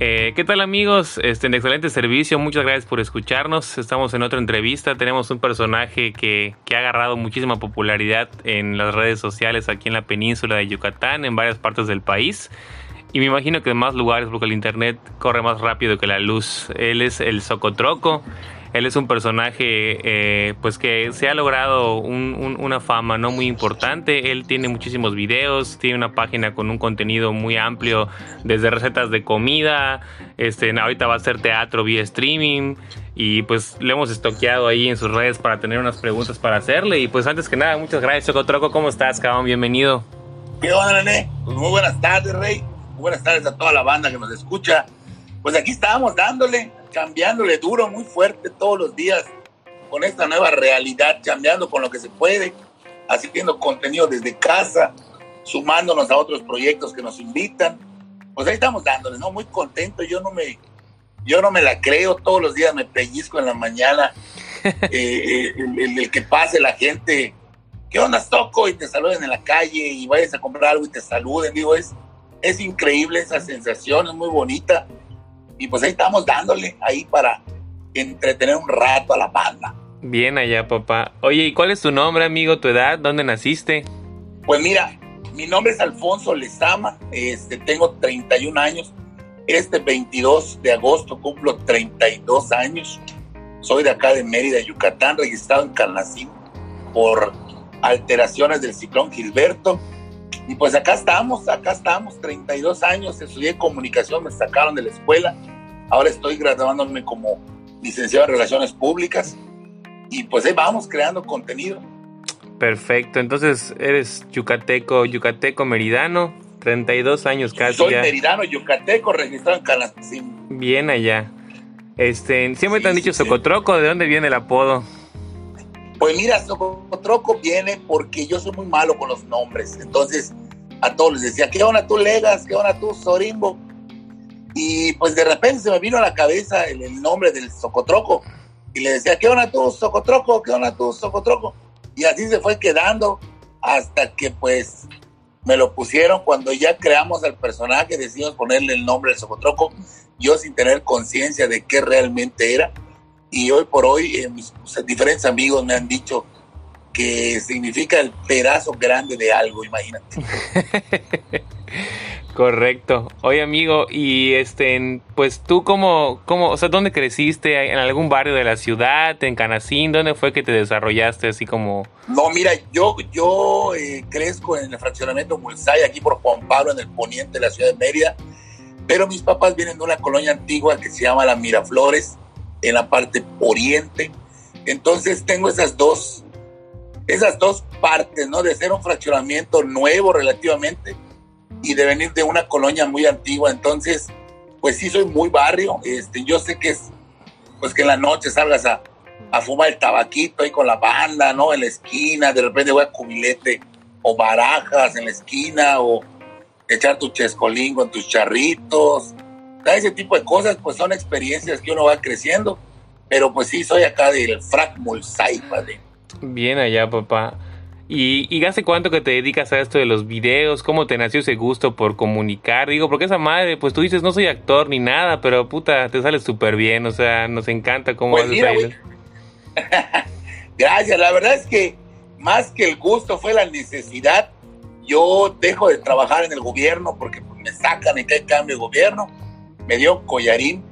Eh, ¿Qué tal amigos? Este, en excelente servicio, muchas gracias por escucharnos. Estamos en otra entrevista. Tenemos un personaje que, que, ha agarrado muchísima popularidad en las redes sociales aquí en la península de Yucatán, en varias partes del país. Y me imagino que en más lugares porque el internet corre más rápido que la luz. Él es el Socotroco. Él es un personaje eh, pues que se ha logrado una fama no muy importante. Él tiene muchísimos videos, tiene una página con un contenido muy amplio, desde recetas de comida, este, ahorita va a hacer teatro vía streaming y pues le hemos estoqueado ahí en sus redes para tener unas preguntas para hacerle. Y pues antes que nada, muchas gracias Socotroco, ¿cómo estás, cabrón? Bienvenido. ¿Qué onda, René? Pues muy buenas tardes, Rey. Buenas tardes a toda la banda que nos escucha. Pues aquí estábamos dándole cambiándole duro, muy fuerte todos los días con esta nueva realidad, cambiando con lo que se puede, haciendo contenido desde casa, sumándonos a otros proyectos que nos invitan. Pues ahí estamos dándole, ¿no? Muy contento, yo no me, yo no me la creo, todos los días me pellizco en la mañana, eh, eh, el, que pase la gente, ¿qué onda, toco? Y te saluden en la calle y vayas a comprar algo y te saluden, digo, es, es increíble esa sensación, es muy bonita y pues ahí estamos dándole ahí para entretener un rato a la banda. Bien allá, papá. Oye, ¿y cuál es tu nombre, amigo, tu edad? ¿Dónde naciste? Pues mira, mi nombre es Alfonso Lezama, este, tengo 31 años. Este 22 de agosto cumplo 32 años. Soy de acá de Mérida, Yucatán, registrado en Carnacín por alteraciones del ciclón Gilberto. Y pues acá estamos, acá estamos, 32 años, estudié comunicación, me sacaron de la escuela, ahora estoy graduándome como licenciado en Relaciones Públicas y pues ahí vamos creando contenido. Perfecto, entonces eres yucateco, yucateco meridano, 32 años casi. Soy meridano, yucateco, registrado en Canacín. Bien allá. Este, siempre te han dicho Socotroco, ¿de dónde viene el apodo? Pues mira, Socotroco viene porque yo soy muy malo con los nombres. Entonces, a todos les decía, ¿qué onda tú, Legas? ¿Qué onda tú, Sorimbo? Y pues de repente se me vino a la cabeza el, nombre del Socotroco. Y le decía, ¿qué onda tú, Socotroco? ¿Qué onda tú, Socotroco? Y así se fue quedando hasta que pues me lo pusieron cuando ya creamos al personaje, decidimos ponerle el nombre del Socotroco, yo sin tener conciencia de qué realmente era y hoy por hoy eh, mis diferentes amigos me han dicho que significa el pedazo grande de algo, imagínate. Correcto. Oye, amigo, y este, pues tú cómo, cómo, o sea, ¿dónde creciste? ¿En algún barrio de la ciudad? ¿En Canacín? ¿Dónde fue que te desarrollaste así como? No, mira, yo, yo eh, crezco en el fraccionamiento Mulsay, aquí por Juan Pablo, en el poniente de la ciudad de Mérida, pero mis papás vienen de una colonia antigua que se llama La Miraflores, en la parte oriente. Entonces tengo esas dos, esas dos partes, ¿no? De ser un fraccionamiento nuevo relativamente y de venir de una colonia muy antigua. Entonces, pues sí soy muy barrio. Este, yo sé que es, pues que en la noche salgas a, a fumar el tabaquito ahí con la banda, ¿no? En la esquina, de repente voy a cubilete o barajas en la esquina o echar tu chescolín con tus charritos ese tipo de cosas, pues son experiencias que uno va creciendo. Pero pues sí, soy acá del Frac Mulsai, padre. Bien allá, papá. ¿Y, ¿Y hace cuánto que te dedicas a esto de los videos? ¿Cómo te nació ese gusto por comunicar? Digo, porque esa madre, pues tú dices, no soy actor ni nada, pero puta, te sale súper bien, o sea, nos encanta cómo pues haces Gracias, la verdad es que más que el gusto fue la necesidad. Yo dejo de trabajar en el gobierno porque pues, me sacan y cae cambio de gobierno me dio collarín.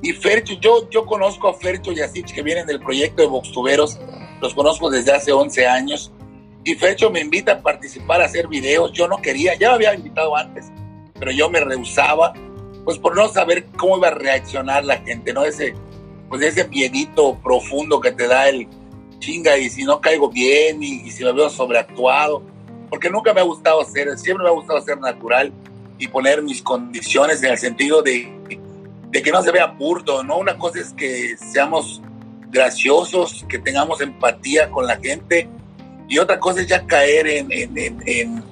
Y Fercho, yo, yo conozco a Fercho y a Sitch que vienen del proyecto de Voxtuberos, los conozco desde hace 11 años. Y Fercho me invita a participar, a hacer videos. Yo no quería, ya me había invitado antes, pero yo me rehusaba, pues por no saber cómo iba a reaccionar la gente, ¿no? Ese, pues ese miedito profundo que te da el chinga y si no caigo bien y, y si me veo sobreactuado, porque nunca me ha gustado ser, siempre me ha gustado ser natural y poner mis condiciones en el sentido de, de que no se vea burdo, ¿no? Una cosa es que seamos graciosos, que tengamos empatía con la gente y otra cosa es ya caer en, en, en,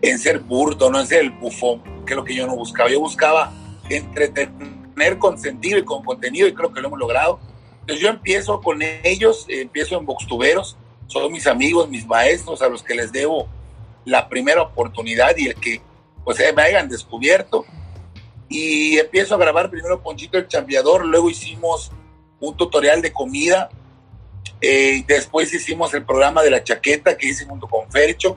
en, ser burdo, no en ser el bufón, que es lo que yo no buscaba. Yo buscaba entretener con sentido y con contenido y creo que lo hemos logrado. Entonces yo empiezo con ellos, empiezo en Boxtuberos, son mis amigos, mis maestros a los que les debo la primera oportunidad y el que pues me hayan descubierto. y empiezo a grabar primero Ponchito el Chambeador, luego hicimos un tutorial de comida, eh, después hicimos el programa de la chaqueta que hice junto con Fercho,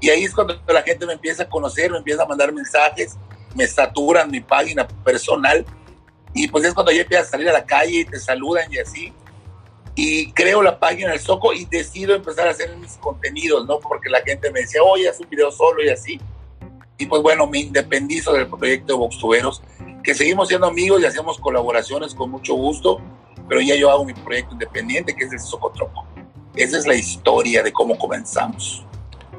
y ahí es cuando la gente me empieza a conocer, me empieza a mandar mensajes, me saturan mi página personal, y pues es cuando ya empiezas a salir a la calle y te saludan y así. Y creo la página del Soco y decido empezar a hacer mis contenidos, ¿no? Porque la gente me decía, oye, haz un video solo y así. Y pues bueno, me independizo del proyecto de Voxtuberos, que seguimos siendo amigos y hacemos colaboraciones con mucho gusto, pero ya yo hago mi proyecto independiente, que es el Socotroco. Esa es la historia de cómo comenzamos.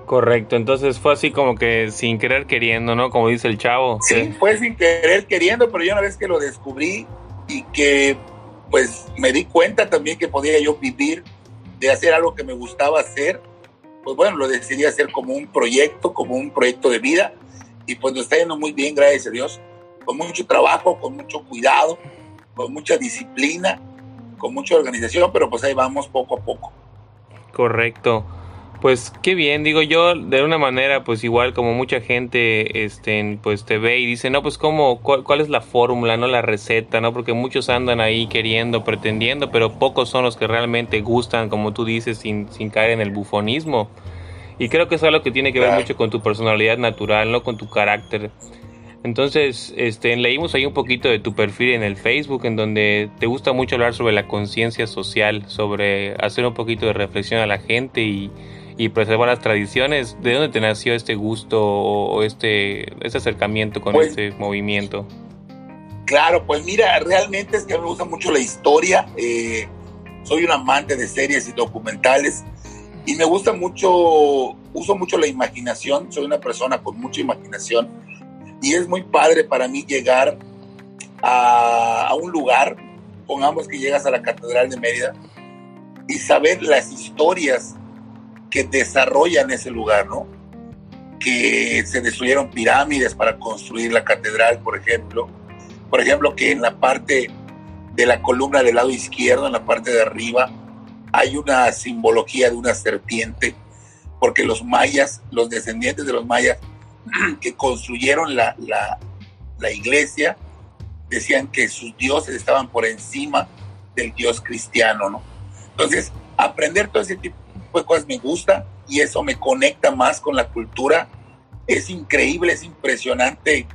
Correcto, entonces fue así como que sin querer queriendo, ¿no? Como dice el chavo. Sí, fue sin querer queriendo, pero yo una vez que lo descubrí y que pues me di cuenta también que podía yo vivir de hacer algo que me gustaba hacer, pues bueno, lo decidí hacer como un proyecto, como un proyecto de vida y pues nos está yendo muy bien, gracias a Dios, con mucho trabajo, con mucho cuidado, con mucha disciplina, con mucha organización, pero pues ahí vamos poco a poco. Correcto. Pues qué bien, digo yo, de una manera, pues igual como mucha gente, este, pues te ve y dice, no, pues cómo, cuál, es la fórmula, no la receta, no, porque muchos andan ahí queriendo, pretendiendo, pero pocos son los que realmente gustan, como tú dices, sin, sin caer en el bufonismo. Y creo que es algo que tiene que ver mucho con tu personalidad natural, ¿no? Con tu carácter. Entonces, este, leímos ahí un poquito de tu perfil en el Facebook, en donde te gusta mucho hablar sobre la conciencia social, sobre hacer un poquito de reflexión a la gente y, y, preservar las tradiciones. ¿De dónde te nació este gusto o este, este acercamiento con pues este movimiento? Claro, pues mira, realmente es que me gusta mucho la historia. Eh, soy un amante de series y documentales y me gusta mucho, uso mucho la imaginación, soy una persona con mucha imaginación y es muy padre para mí llegar a, un lugar, pongamos que llegas a la Catedral de Mérida y saber las historias que desarrollan ese lugar, ¿no? Que se destruyeron pirámides para construir la catedral, por ejemplo. Por ejemplo, que en la parte de la columna del lado izquierdo, en la parte de arriba, hay una simbología de una serpiente, porque los mayas, los descendientes de los mayas que construyeron la, la, iglesia, decían que sus dioses estaban por encima del dios cristiano, ¿no? Entonces, aprender todo ese tipo de cosas me gusta y eso me conecta más con la cultura. Es increíble, es impresionante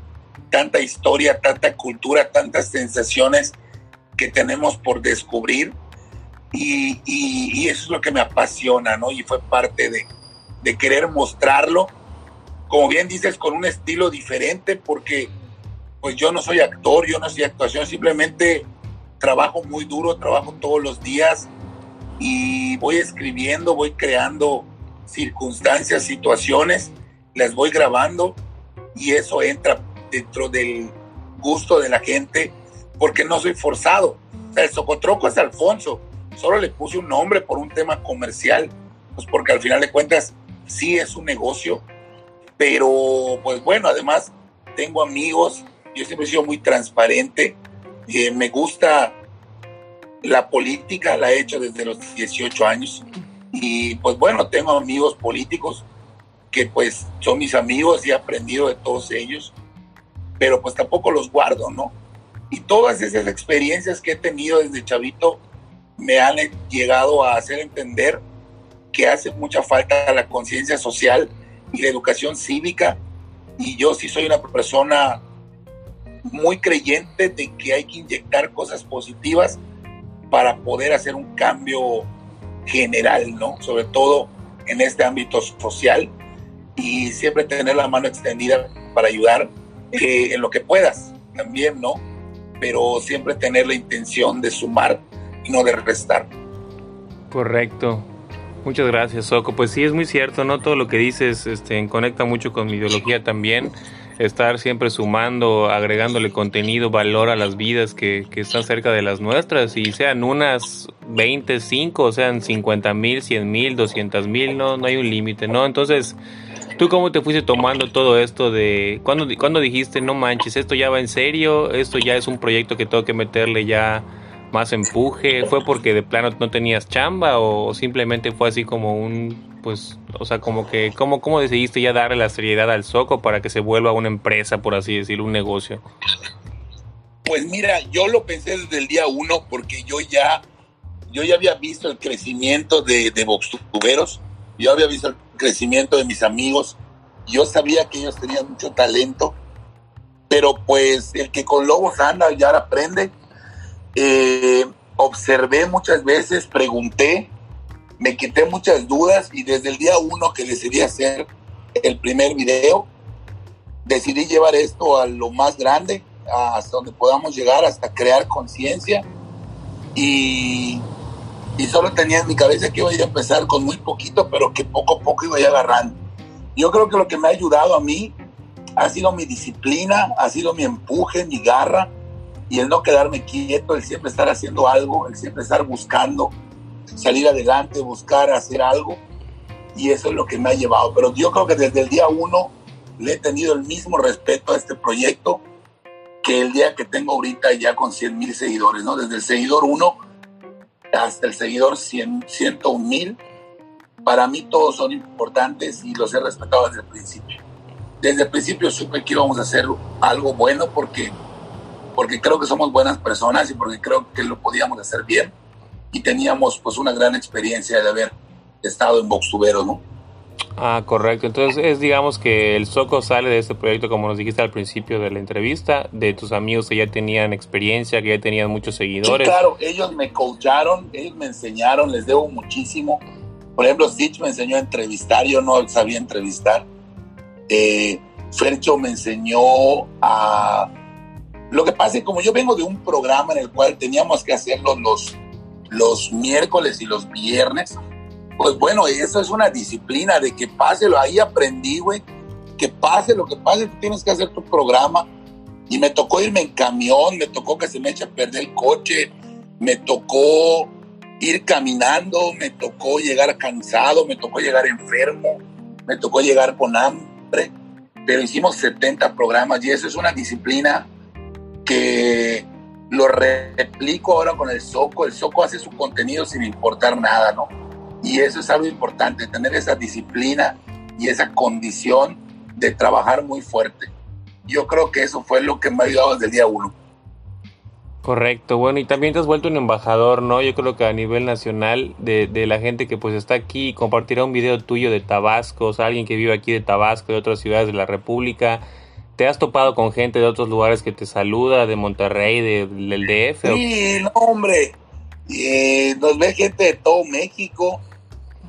tanta historia, tanta cultura, tantas sensaciones que tenemos por descubrir y, eso es lo que me apasiona, ¿no? Y fue parte de, de querer mostrarlo, como bien dices, con un estilo diferente, porque pues yo no soy actor, yo no soy actuación, simplemente trabajo muy duro, trabajo todos los días y voy escribiendo, voy creando circunstancias, situaciones, las voy grabando y eso entra dentro del gusto de la gente porque no soy forzado. O sea, el socotroco es Alfonso, solo le puse un nombre por un tema comercial, pues porque al final de cuentas sí es un negocio, pero pues bueno, además tengo amigos, yo siempre he sido muy transparente, eh, me gusta la política, la he hecho desde los 18 años y pues bueno, tengo amigos políticos que pues son mis amigos y he aprendido de todos ellos, pero pues tampoco los guardo, ¿no? Y todas esas experiencias que he tenido desde chavito, me han llegado a hacer entender que hace mucha falta la conciencia social y la educación cívica. Y yo sí soy una persona muy creyente de que hay que inyectar cosas positivas para poder hacer un cambio general, ¿no? Sobre todo en este ámbito social y siempre tener la mano extendida para ayudar eh, en lo que puedas también, ¿no? Pero siempre tener la intención de sumar y no de restar. Correcto. Muchas gracias, Soco. Pues sí, es muy cierto, ¿no? Todo lo que dices este, conecta mucho con mi ideología también. Estar siempre sumando, agregándole contenido, valor a las vidas que, que están cerca de las nuestras y sean unas 25, sean 50 mil, 100 mil, 200 mil, no, no hay un límite, ¿no? Entonces, ¿tú cómo te fuiste tomando todo esto de... cuando cuando dijiste, no manches, esto ya va en serio? Esto ya es un proyecto que tengo que meterle ya más empuje? ¿Fue porque de plano no tenías chamba o simplemente fue así como un, pues, o sea, como que, ¿cómo, cómo decidiste ya darle la seriedad al Soco para que se vuelva una empresa, por así decirlo, un negocio? Pues mira, yo lo pensé desde el día uno porque yo ya, yo ya había visto el crecimiento de, de Voxtuberos, yo había visto el crecimiento de mis amigos, yo sabía que ellos tenían mucho talento, pero pues el que con lobos anda ya aprende. Eh, observé muchas veces, pregunté, me quité muchas dudas y desde el día uno que decidí hacer el primer video, decidí llevar esto a lo más grande, hasta donde podamos llegar, hasta crear conciencia. Y, y, solo tenía en mi cabeza que iba a empezar con muy poquito, pero que poco a poco iba a ir agarrando. Yo creo que lo que me ha ayudado a mí ha sido mi disciplina, ha sido mi empuje, mi garra y el no quedarme quieto, el siempre estar haciendo algo, el siempre estar buscando salir adelante, buscar hacer algo y eso es lo que me ha llevado. Pero yo creo que desde el día uno le he tenido el mismo respeto a este proyecto que el día que tengo ahorita ya con 100 mil seguidores, ¿no? Desde el seguidor 1 hasta el seguidor 100, 101 mil, para mí todos son importantes y los he respetado desde el principio. Desde el principio supe que íbamos a hacer algo bueno porque, porque creo que somos buenas personas y porque creo que lo podíamos hacer bien y teníamos pues una gran experiencia de haber estado en Boxtubero, ¿no? Ah, correcto. Entonces es digamos que el Soco sale de este proyecto, como nos dijiste al principio de la entrevista, de tus amigos que ya tenían experiencia, que ya tenían muchos seguidores. Sí, claro, ellos me coacharon, ellos me enseñaron, les debo muchísimo. Por ejemplo, Stitch me enseñó a entrevistar, yo no sabía entrevistar. Eh, Fercho me enseñó a... Lo que pasa es que como yo vengo de un programa en el cual teníamos que hacerlo los, los miércoles y los viernes, pues bueno, eso es una disciplina de que pase, ahí aprendí, güey, que pase lo que pase, tú tienes que hacer tu programa. Y me tocó irme en camión, me tocó que se me eche a perder el coche, me tocó ir caminando, me tocó llegar cansado, me tocó llegar enfermo, me tocó llegar con hambre, pero hicimos 70 programas y eso es una disciplina que lo replico ahora con el Soco. El Soco hace su contenido sin importar nada, ¿no? Y eso es algo importante, tener esa disciplina y esa condición de trabajar muy fuerte. Yo creo que eso fue lo que me ha ayudado desde el día uno. Correcto, bueno, y también te has vuelto un embajador, ¿no? Yo creo que a nivel nacional de, la gente que pues está aquí, compartirá un video tuyo de Tabasco, alguien que vive aquí de Tabasco, de otras ciudades de la República. ¿Te has topado con gente de otros lugares que te saluda, de Monterrey, de, del DF? Sí, no, hombre. Eh, nos ve gente de todo México,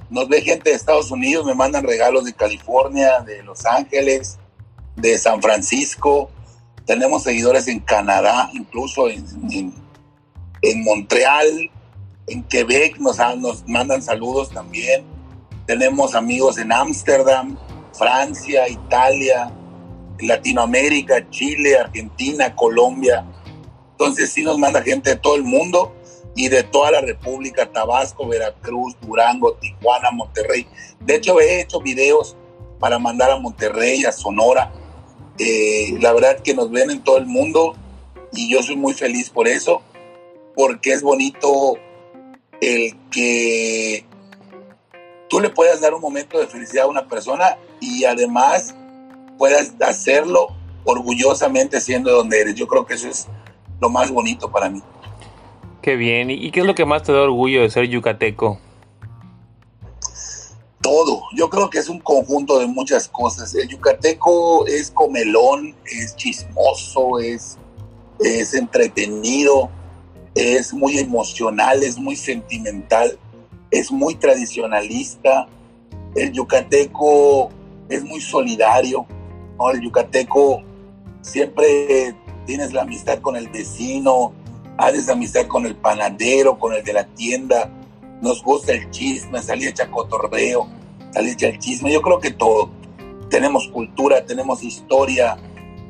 nos ve gente de Estados Unidos, me mandan regalos de California, de Los Ángeles, de San Francisco. Tenemos seguidores en Canadá, incluso en, en, en Montreal, en Quebec nos, nos mandan saludos también. Tenemos amigos en Ámsterdam, Francia, Italia, Latinoamérica, Chile, Argentina, Colombia. Entonces sí nos manda gente de todo el mundo y de toda la República, Tabasco, Veracruz, Durango, Tijuana, Monterrey. De hecho, he hecho videos para mandar a Monterrey, a Sonora. Eh, la verdad que nos ven en todo el mundo y yo soy muy feliz por eso, porque es bonito el que tú le puedas dar un momento de felicidad a una persona y además puedas hacerlo orgullosamente siendo donde eres. Yo creo que eso es lo más bonito para mí. Qué bien. ¿Y qué es lo que más te da orgullo de ser yucateco? Todo. Yo creo que es un conjunto de muchas cosas. El yucateco es comelón, es chismoso, es, es entretenido, es muy emocional, es muy sentimental, es muy tradicionalista. El yucateco es muy solidario. ¿No? El yucateco siempre tienes la amistad con el vecino, haces amistad con el panadero, con el de la tienda, nos gusta el chisme, salir a cotorreo, salir el chisme, yo creo que todo. Tenemos cultura, tenemos historia,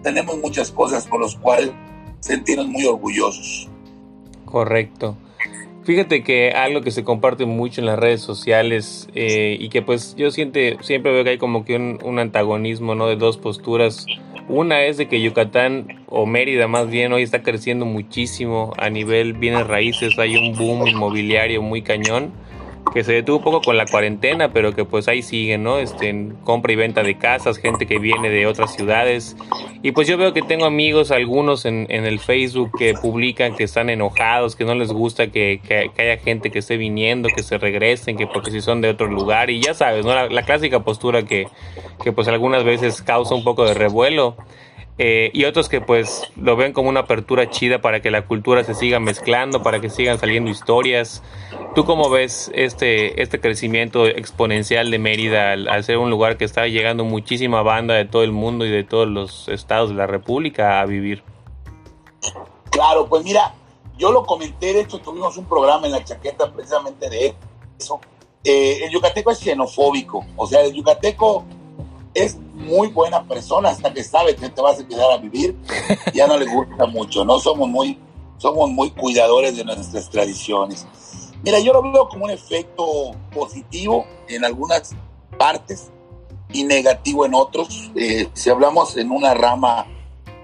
tenemos muchas cosas por las cuales sentirnos muy orgullosos. Correcto. Fíjate que algo que se comparte mucho en las redes sociales eh, y que pues yo siente, siempre veo que hay como que un, un, antagonismo, ¿no? De dos posturas. Una es de que Yucatán, o Mérida más bien, hoy está creciendo muchísimo a nivel bienes raíces, hay un boom inmobiliario muy cañón que se detuvo un poco con la cuarentena, pero que pues ahí sigue, ¿no? Este, en compra y venta de casas, gente que viene de otras ciudades. Y pues yo veo que tengo amigos, algunos en, en el Facebook, que publican que están enojados, que no les gusta que, que, haya gente que esté viniendo, que se regresen, que porque si son de otro lugar. Y ya sabes, ¿no? La, la clásica postura que, que pues algunas veces causa un poco de revuelo. Eh, y otros que pues lo ven como una apertura chida para que la cultura se siga mezclando, para que sigan saliendo historias. ¿Tú cómo ves este, este crecimiento exponencial de Mérida al, ser un lugar que está llegando muchísima banda de todo el mundo y de todos los estados de la República a vivir? Claro, pues mira, yo lo comenté, de hecho tuvimos un programa en la chaqueta precisamente de eso. Eh, el yucateco es xenofóbico, o sea, el yucateco es muy buena persona hasta que sabe que te vas a quedar a vivir, ya no le gusta mucho, ¿no? Somos muy, somos muy cuidadores de nuestras tradiciones. Mira, yo lo veo como un efecto positivo en algunas partes y negativo en otros. Eh, si hablamos en una rama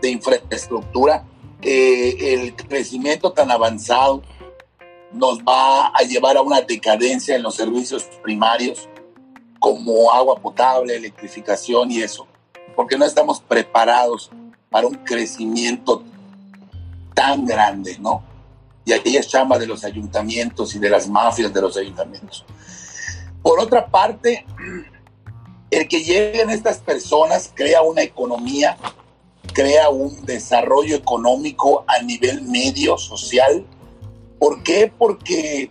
de infraestructura, eh, el crecimiento tan avanzado nos va a llevar a una decadencia en los servicios primarios como agua potable, electrificación y eso, porque no estamos preparados para un crecimiento tan grande, ¿no? Y ahí es chamba de los ayuntamientos y de las mafias de los ayuntamientos. Por otra parte, el que lleguen estas personas crea una economía, crea un desarrollo económico a nivel medio, social. ¿Por qué? Porque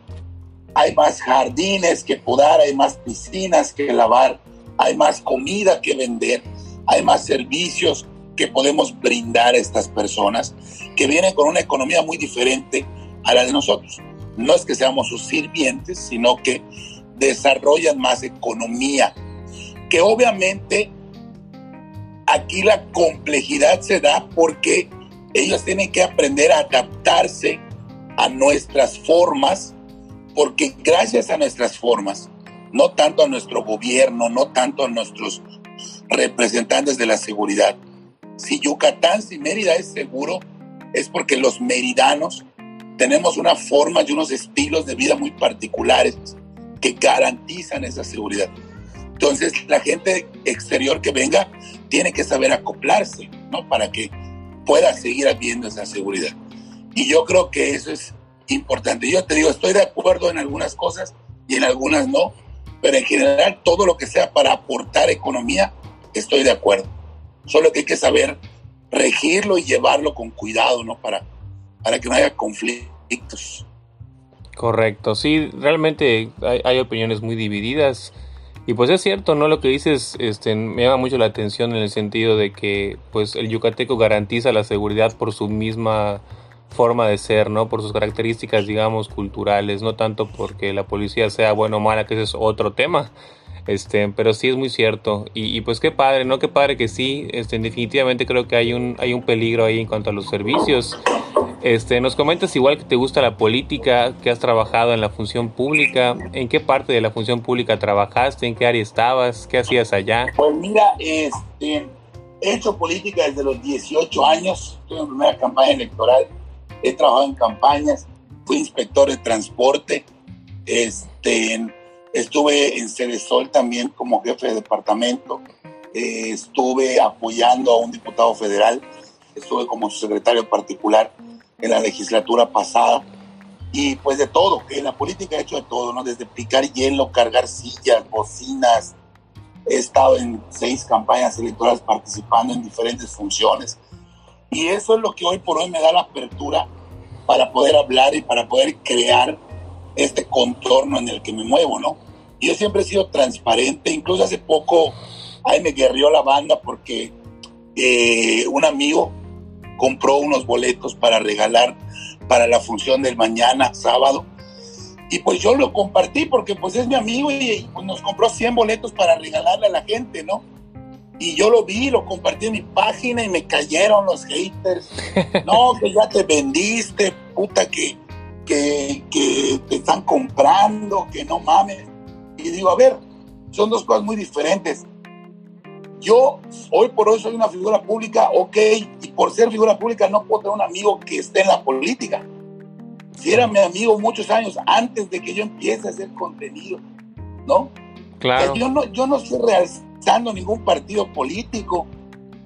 hay más jardines que podar, hay más piscinas que lavar, hay más comida que vender, hay más servicios que podemos brindar a estas personas que vienen con una economía muy diferente a la de nosotros. No es que seamos sus sirvientes, sino que desarrollan más economía, que obviamente aquí la complejidad se da porque ellos tienen que aprender a adaptarse a nuestras formas porque gracias a nuestras formas, no tanto a nuestro gobierno, no tanto a nuestros representantes de la seguridad, si Yucatán, si Mérida es seguro, es porque los meridanos tenemos una forma y unos estilos de vida muy particulares que garantizan esa seguridad. Entonces, la gente exterior que venga tiene que saber acoplarse, ¿no? Para que pueda seguir habiendo esa seguridad. Y yo creo que eso es importante. Yo te digo, estoy de acuerdo en algunas cosas y en algunas no, pero en general todo lo que sea para aportar economía, estoy de acuerdo. Solo que hay que saber regirlo y llevarlo con cuidado, ¿no? Para, para que no haya conflictos. Correcto, sí, realmente hay, opiniones muy divididas. Y pues es cierto, ¿no? Lo que dices este, me llama mucho la atención en el sentido de que pues el yucateco garantiza la seguridad por su misma forma de ser, ¿no? Por sus características, digamos, culturales, no tanto porque la policía sea buena o mala, que ese es otro tema. Este, pero sí es muy cierto. Y, pues qué padre, ¿no? Qué padre que sí. Este, definitivamente creo que hay un, hay un peligro ahí en cuanto a los servicios. Este, nos comentas igual que te gusta la política, que has trabajado en la función pública. ¿En qué parte de la función pública trabajaste? ¿En qué área estabas? ¿Qué hacías allá? Pues mira, este, he hecho política desde los 18 años. Tuve mi primera campaña electoral he trabajado en campañas, fui inspector de transporte, este, estuve en Cedesol también como jefe de departamento, eh, estuve apoyando a un diputado federal, estuve como secretario particular en la legislatura pasada y pues de todo, en la política he hecho de todo, ¿no? Desde picar hielo, cargar sillas, bocinas, he estado en seis campañas electorales participando en diferentes funciones y eso es lo que hoy por hoy me da la apertura para poder hablar y para poder crear este contorno en el que me muevo, ¿no? Yo siempre he sido transparente, incluso hace poco ahí me guerrió la banda porque eh, un amigo compró unos boletos para regalar para la función del mañana, sábado, y pues yo lo compartí porque pues es mi amigo y, pues, nos compró 100 boletos para regalarle a la gente, ¿no? Y yo lo vi, lo compartí en mi página y me cayeron los haters. No, que ya te vendiste, puta, que, que, que te están comprando, que no mames. Y digo, a ver, son dos cosas muy diferentes. yo hoy por hoy soy una figura pública, ok, y por ser figura pública no puedo tener un amigo que esté en la política. Si era mi amigo muchos años antes de que yo empiece a hacer contenido, ¿no? Claro. yo no, yo no estoy ningún partido político,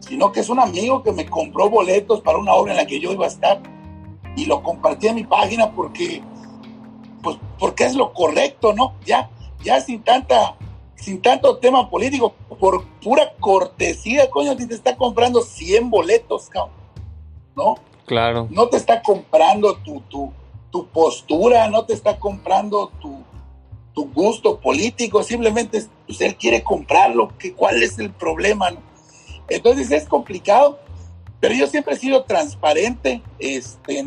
sino que es un amigo que me compró boletos para una obra en la que yo iba a estar y lo compartí en mi página porque, pues, porque es lo correcto, ¿no? Ya, ya sin tanta sin tanto tema político, por pura cortesía, coño, si te está comprando 100 boletos, cabrón, ¿no? Claro. No te está comprando tu, tu, tu postura, no te está comprando tu, tu gusto político, simplemente pues, él quiere comprarlo, que, ¿cuál es el problema? Entonces es complicado, pero yo siempre he sido transparente, este,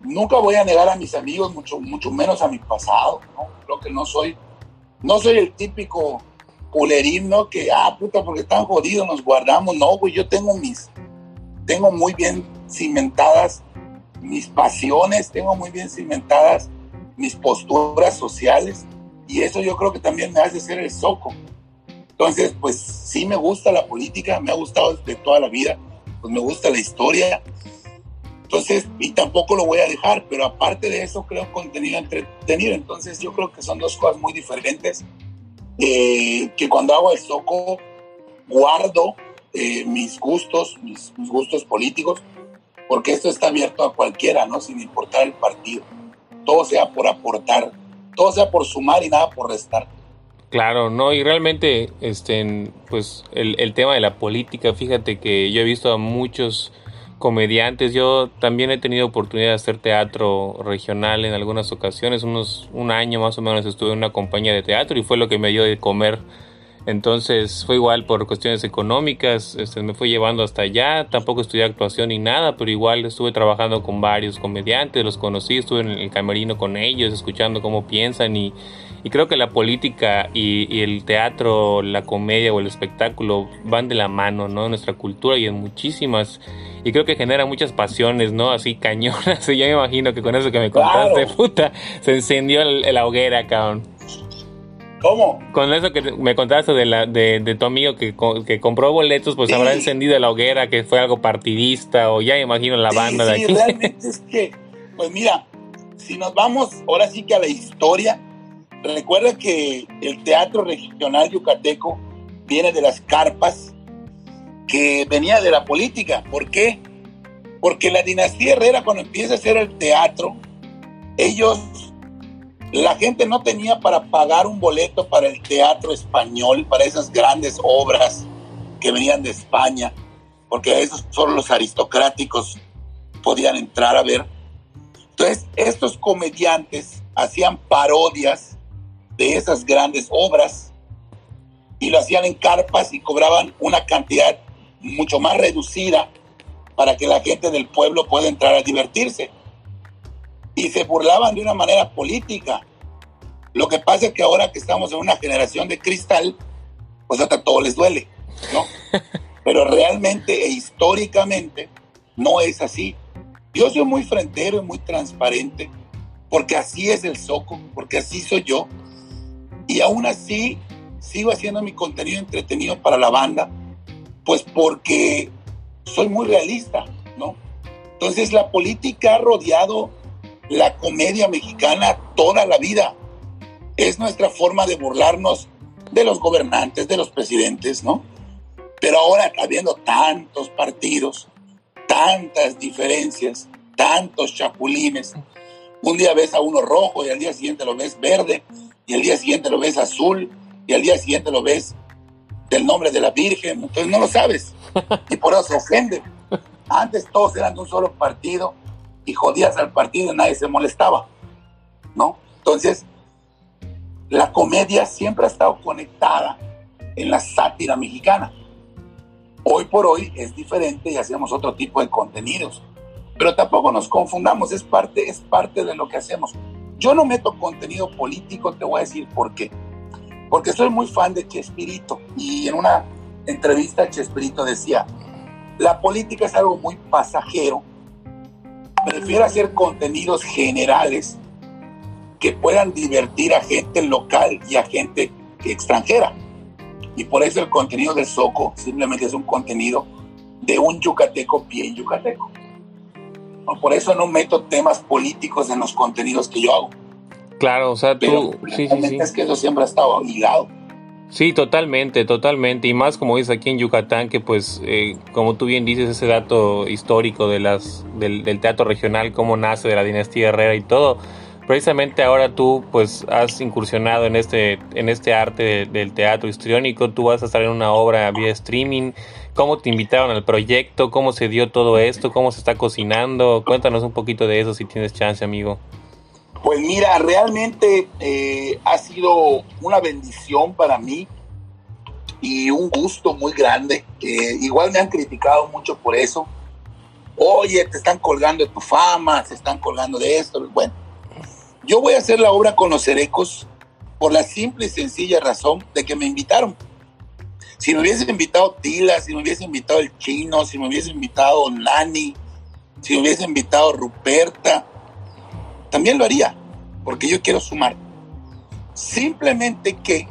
nunca voy a negar a mis amigos, mucho, mucho menos a mi pasado, ¿no? Creo que no soy no soy el típico culerín, ¿no? Que, ah, puta, porque están jodidos, nos guardamos. No, güey, yo tengo mis, tengo muy bien cimentadas mis pasiones, tengo muy bien cimentadas mis posturas sociales y eso yo creo que también me hace ser el soco. Entonces, pues sí me gusta la política, me ha gustado desde toda la vida, pues me gusta la historia. Entonces, y tampoco lo voy a dejar, pero aparte de eso creo contenido entretenido. Entonces yo creo que son dos cosas muy diferentes. Eh, que cuando hago el soco guardo eh, mis gustos, mis, gustos políticos, porque esto está abierto a cualquiera, ¿no? Sin importar el partido. Todo sea por aportar, todo sea por sumar y nada por restar. Claro, no, y realmente, este, pues el, tema de la política, fíjate que yo he visto a muchos comediantes. Yo también he tenido oportunidad de hacer teatro regional en algunas ocasiones. Unos, un año más o menos estuve en una compañía de teatro y fue lo que me dio de comer. Entonces fue igual por cuestiones económicas, este, me fue llevando hasta allá, tampoco estudié actuación ni nada, pero igual estuve trabajando con varios comediantes, los conocí, estuve en el camerino con ellos, escuchando cómo piensan y, y creo que la política y, y, el teatro, la comedia o el espectáculo van de la mano, ¿no? En nuestra cultura y en muchísimas y creo que genera muchas pasiones, ¿no? Así cañonas. Y yo me imagino que con eso que me contaste, puta, se encendió la hoguera, cabrón. ¿Cómo? Con eso que me contaste de, la, de, tu amigo que, que, compró boletos, pues habrá encendido la hoguera, que fue algo partidista, o ya imagino la banda de aquí. realmente es que, pues mira, si nos vamos ahora sí que a la historia, recuerda que el teatro regional yucateco viene de las carpas que venía de la política. ¿Por qué? Porque la dinastía Herrera cuando empieza a hacer el teatro, ellos, la gente no tenía para pagar un boleto para el teatro español, para esas grandes obras que venían de España, porque esos solo los aristocráticos podían entrar a ver. Entonces, estos comediantes hacían parodias de esas grandes obras y lo hacían en carpas y cobraban una cantidad mucho más reducida para que la gente del pueblo pueda entrar a divertirse. Y se burlaban de una manera política. Lo que pasa es que ahora que estamos en una generación de cristal, pues hasta todo les duele, ¿no? Pero realmente e históricamente no es así. Yo soy muy frentero y muy transparente, porque así es el Soco, porque así soy yo. Y aún así sigo haciendo mi contenido entretenido para la banda, pues porque soy muy realista, ¿no? Entonces la política ha rodeado la comedia mexicana toda la vida. Es nuestra forma de burlarnos de los gobernantes, de los presidentes, ¿no? Pero ahora, habiendo tantos partidos, tantas diferencias, tantos chapulines, un día ves a uno rojo y al día siguiente lo ves verde, y al día siguiente lo ves azul, y al día siguiente lo ves del nombre de la Virgen, entonces no lo sabes. Y por eso se ofende. Antes todos eran un solo partido y jodías al partido y nadie se molestaba, ¿no? Entonces, la comedia siempre ha estado conectada en la sátira mexicana. Hoy por hoy es diferente y hacemos otro tipo de contenidos. Pero tampoco nos confundamos, es parte, es parte de lo que hacemos. Yo no meto contenido político, te voy a decir por qué porque soy muy fan de Chespirito y en una entrevista Chespirito decía, la política es algo muy pasajero, prefiero hacer contenidos generales que puedan divertir a gente local y a gente extranjera. Y por eso el contenido de Soco simplemente es un contenido de un yucateco bien yucateco. Por eso no meto temas políticos en los contenidos que yo hago. Claro, o sea, tú... sí, sí, sí. Es que eso siempre ha estado ligado. Sí, totalmente, totalmente. Y más como dices aquí en Yucatán, que pues, eh, como tú bien dices, ese dato histórico de las, del, teatro regional, cómo nace de la dinastía Herrera y todo. Precisamente ahora tú pues has incursionado en este, en este arte del teatro histriónico, tú vas a estar en una obra vía streaming, cómo te invitaron al proyecto, cómo se dio todo esto, cómo se está cocinando, cuéntanos un poquito de eso si tienes chance amigo. Pues mira, realmente eh, ha sido una bendición para mí y un gusto muy grande. igual me han criticado mucho por eso. Oye, te están colgando de tu fama, se están colgando de esto. Bueno, yo voy a hacer la obra con los cerecos por la simple y sencilla razón de que me invitaron. Si me hubiese invitado Tila, si me hubiese invitado el chino, si me hubiese invitado Nani, si me hubiese invitado Ruperta, también lo haría, porque yo quiero sumar. Simplemente que,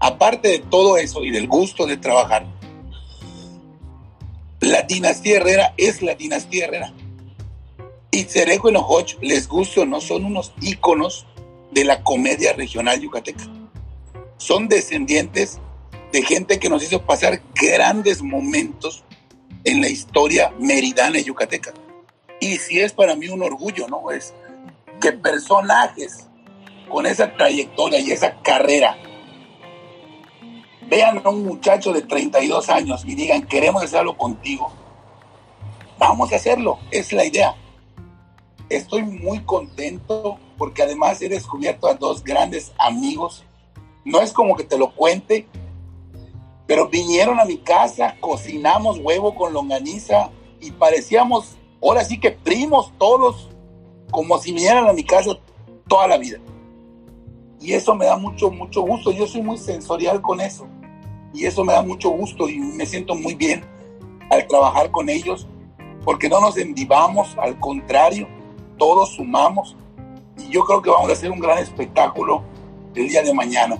aparte de todo eso y del gusto de trabajar, la dinastía Herrera es la dinastía Herrera. Y Cerejo y Nojoch, les guste o no, son unos íconos de la comedia regional yucateca. Son descendientes de gente que nos hizo pasar grandes momentos en la historia meridana yucateca. Y si es para mí un orgullo, ¿no? Es personajes con esa trayectoria y esa carrera vean a un muchacho de 32 años y digan, queremos hacerlo contigo, vamos a hacerlo, es la idea. Estoy muy contento porque además he descubierto a dos grandes amigos. No es como que te lo cuente, pero vinieron a mi casa, cocinamos huevo con longaniza y parecíamos, ahora sí que primos todos como si vinieran a mi casa toda la vida. Y eso me da mucho, mucho gusto. Yo soy muy sensorial con eso. Y eso me da mucho gusto y me siento muy bien al trabajar con ellos, porque no nos endivamos, al contrario, todos sumamos. Y yo creo que vamos a hacer un gran espectáculo el día de mañana.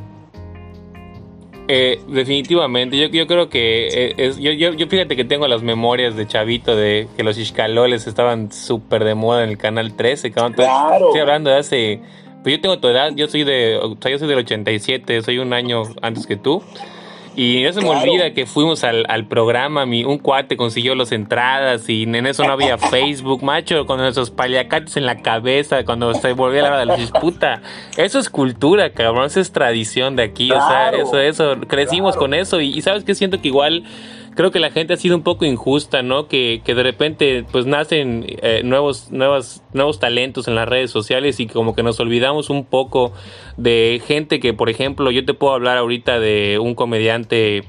Eh, definitivamente, yo, yo creo que eh, es, yo, yo, fíjate que tengo las memorias de Chavito de que los Ishkaloles estaban súper de moda en el canal 13. Claro. Estoy hablando de hace. Pues yo tengo tu edad, yo soy de. O sea, yo soy del 87, soy un año antes que tú. Y no se me olvida que fuimos al, programa, mi, un cuate consiguió las entradas y en eso no había Facebook, macho, con esos paliacates en la cabeza, cuando se volvía la hora de la disputa. Eso es cultura, cabrón, eso es tradición de aquí, o sea, eso, eso, crecimos con eso y, y sabes que siento que igual creo que la gente ha sido un poco injusta, ¿no? Que, que de repente pues nacen eh, nuevos, nuevos, nuevos talentos en las redes sociales y como que nos olvidamos un poco de gente que, por ejemplo, yo te puedo hablar ahorita de un comediante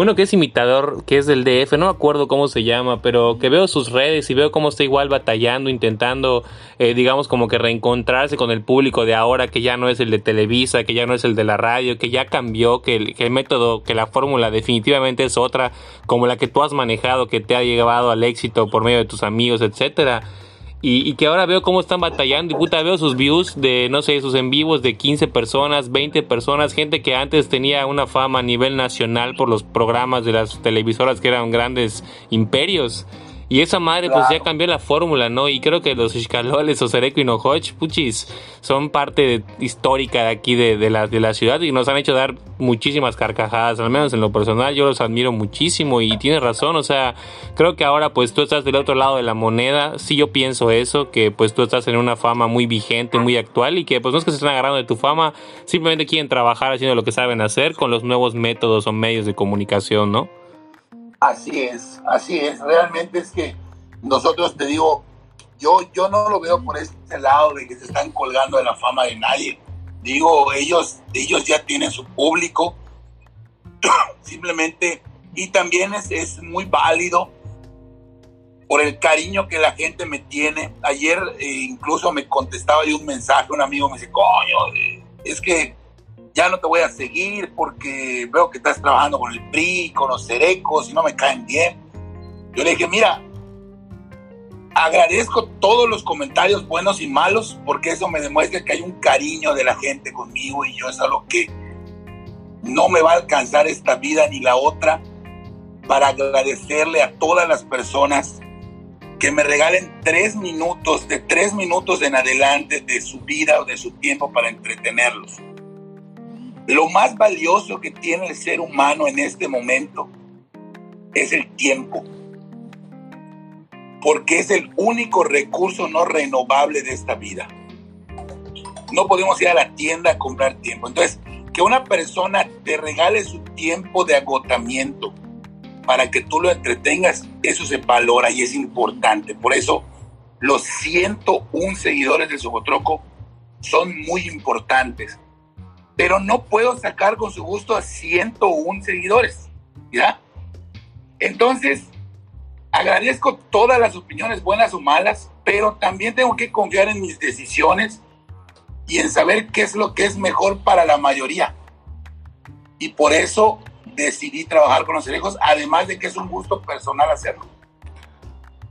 uno que es imitador, que es del DF, no acuerdo cómo se llama, pero que veo sus redes y veo cómo está igual batallando, intentando, eh, digamos, como que reencontrarse con el público de ahora, que ya no es el de Televisa, que ya no es el de la radio, que ya cambió, que el, que el método, que la fórmula definitivamente es otra, como la que tú has manejado, que te ha llevado al éxito por medio de tus amigos, etcétera. Y, que ahora veo cómo están batallando y puta veo sus views de, no sé, sus en vivos de 15 personas, 20 personas, gente que antes tenía una fama a nivel nacional por los programas de las televisoras que eran grandes imperios. Y esa madre, pues ya cambió la fórmula, ¿no? Y creo que los Xcaloles, Osereco y Nohoch, puchis, son parte histórica de aquí de, de, la, de la ciudad y nos han hecho dar muchísimas carcajadas, al menos en lo personal, yo los admiro muchísimo y tienes razón, o sea, creo que ahora pues tú estás del otro lado de la moneda, sí yo pienso eso, que pues tú estás en una fama muy vigente, muy actual y que pues no es que se están agarrando de tu fama, simplemente quieren trabajar haciendo lo que saben hacer con los nuevos métodos o medios de comunicación, ¿no? Así es, así es. Realmente es que nosotros, te digo, yo, yo no lo veo por este lado de que se están colgando de la fama de nadie. Digo, ellos, ellos ya tienen su público. Simplemente, y también es, es muy válido por el cariño que la gente me tiene. Ayer eh, incluso me contestaba de un mensaje, un amigo me dice, coño, eh, es que ya no te voy a seguir porque veo que estás trabajando con el PRI, con los cerecos y no me caen bien. Yo le dije, mira, agradezco todos los comentarios buenos y malos porque eso me demuestra que hay un cariño de la gente conmigo y yo es algo que, no me va a alcanzar esta vida ni la otra para agradecerle a todas las personas que me regalen tres minutos, de tres minutos en adelante de su vida o de su tiempo para entretenerlos. Lo más valioso que tiene el ser humano en este momento es el tiempo, porque es el único recurso no renovable de esta vida. No podemos ir a la tienda a comprar tiempo. Entonces, que una persona te regale su tiempo de agotamiento para que tú lo entretengas, eso se valora y es importante. Por eso, los 101 seguidores de Sobotroco son muy importantes. Pero no puedo sacar con su gusto a 101 seguidores. ¿Ya? Entonces, agradezco todas las opiniones, buenas o malas, pero también tengo que confiar en mis decisiones y en saber qué es lo que es mejor para la mayoría. Y por eso decidí trabajar con los hijos, además de que es un gusto personal hacerlo.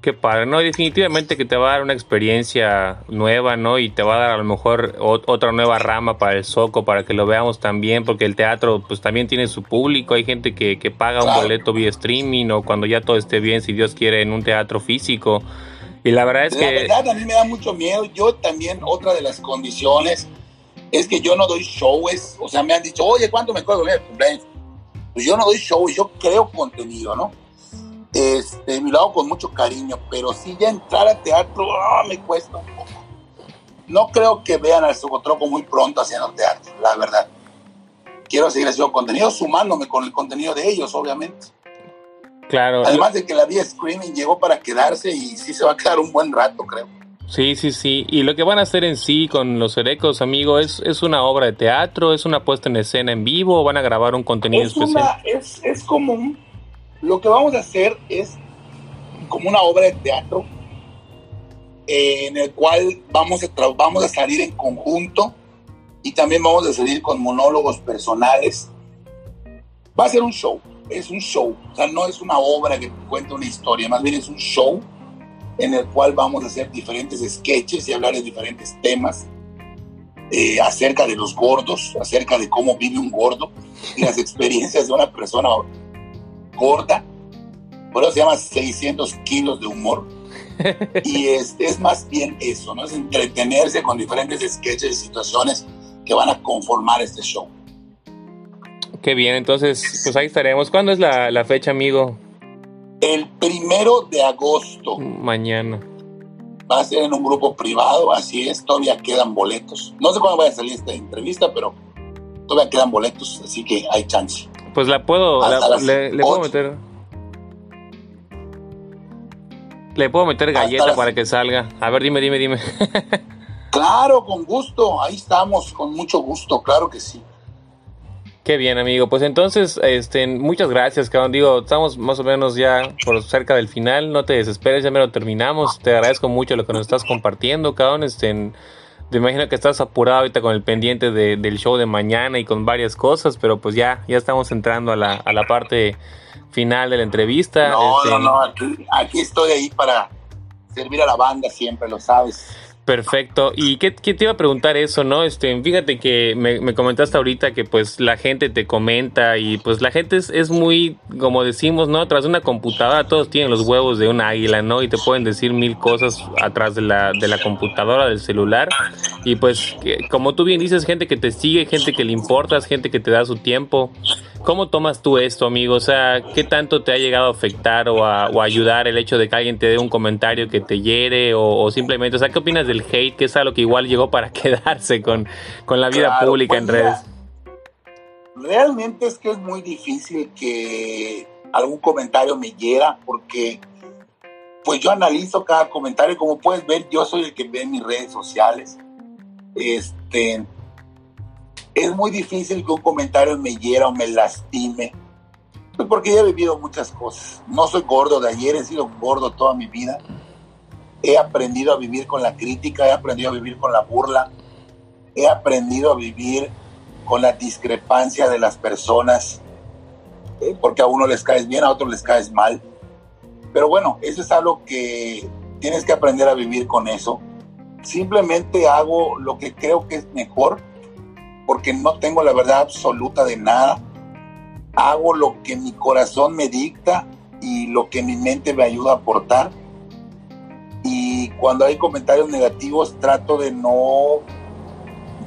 Qué padre, ¿no? Definitivamente que te va a dar una experiencia nueva, ¿no? Y te va a dar a lo mejor otra nueva rama para el Soco, para que lo veamos también, porque el teatro pues también tiene su público, hay gente que, paga un boleto vía streaming o cuando ya todo esté bien, si Dios quiere, en un teatro físico. Y la verdad es que... La verdad a mí me da mucho miedo. Yo también, otra de las condiciones es que yo no doy shows. O sea, me han dicho, oye, ¿cuánto me cumpleaños? Pues yo no doy shows, yo creo contenido, ¿no? Este, mi lado con mucho cariño, pero si ya entrar a teatro ah, me cuesta un poco. No creo que vean al Socotroco muy pronto haciendo teatro, la verdad. Quiero seguir haciendo contenido, sumándome con el contenido de ellos, obviamente. Claro. Además de que la vía Screaming llegó para quedarse y sí se va a quedar un buen rato, creo. Sí, sí, sí. Y lo que van a hacer en sí con los Erecos, amigo, ¿es, es una obra de teatro? ¿Es una puesta en escena en vivo? ¿O van a grabar un contenido especial? es, es como un, Lo que vamos a hacer es como una obra de teatro eh, en el cual vamos a, vamos a salir en conjunto y también vamos a salir con monólogos personales. Va a ser un show es un show, o sea, no es una obra que cuenta una historia, más bien es un show en el cual vamos a hacer diferentes sketches y hablar de diferentes temas eh, acerca de los gordos, acerca de cómo vive un gordo y las experiencias de una persona gorda. Por eso se llama 600 kilos de humor. Y es, es más bien eso, ¿no? Es entretenerse con diferentes sketches y situaciones que van a conformar este show. Qué bien, entonces, pues ahí estaremos. ¿Cuándo es la, fecha, amigo? El primero de agosto. Mañana. Va a ser en un grupo privado, así es, todavía quedan boletos. No sé cuándo vaya a salir esta entrevista, pero todavía quedan boletos, así que hay chance. Pues la puedo, le, puedo meter. Le puedo meter galleta para que salga. A ver, dime, dime, dime. claro, con gusto. Ahí estamos, con mucho gusto, claro que sí. Qué bien, amigo. Pues entonces, este, muchas gracias, cabrón. Digo, estamos más o menos ya por cerca del final. No te desesperes, ya me lo terminamos. Te agradezco mucho lo que nos estás compartiendo, cabrón. Este, te imagino que estás apurado ahorita con el pendiente del show de mañana y con varias cosas, pero pues ya, ya estamos entrando a la, a la parte final de la entrevista. No, no, este, no, aquí, aquí estoy ahí para servir a la banda siempre, lo sabes. Perfecto. ¿Y qué, te iba a preguntar eso, no? Este, fíjate que me, comentaste ahorita que pues la gente te comenta y pues la gente es, es, muy, como decimos, ¿no? Tras una computadora todos tienen los huevos de un águila, ¿no? Y te pueden decir mil cosas atrás de la, de la computadora, del celular. Y pues, como tú bien dices, gente que te sigue, gente que le importas, gente que te da su tiempo. ¿Cómo tomas tú esto, amigo? O sea, ¿qué tanto te ha llegado a afectar o a, ayudar el hecho de que alguien te dé un comentario que te hiere o, simplemente, o sea, ¿qué opinas del hate, que es algo que igual llegó para quedarse con, con la vida pública en pues redes? realmente es que es muy difícil que algún comentario me hiera porque pues yo analizo cada comentario, como puedes ver, yo soy el que ve mis redes sociales. Este, es muy difícil que un comentario me hiera o me lastime, pues porque he vivido muchas cosas. No soy gordo de ayer, he sido gordo toda mi vida. He aprendido a vivir con la crítica, he aprendido a vivir con la burla, he aprendido a vivir con la discrepancia de las personas, eh, porque a uno les caes bien, a otro les caes mal. Pero bueno, eso es algo que tienes que aprender a vivir con eso. Simplemente hago lo que creo que es mejor porque no tengo la verdad absoluta de nada. Hago lo que mi corazón me dicta y lo que mi mente me ayuda a aportar. Y cuando hay comentarios negativos trato de no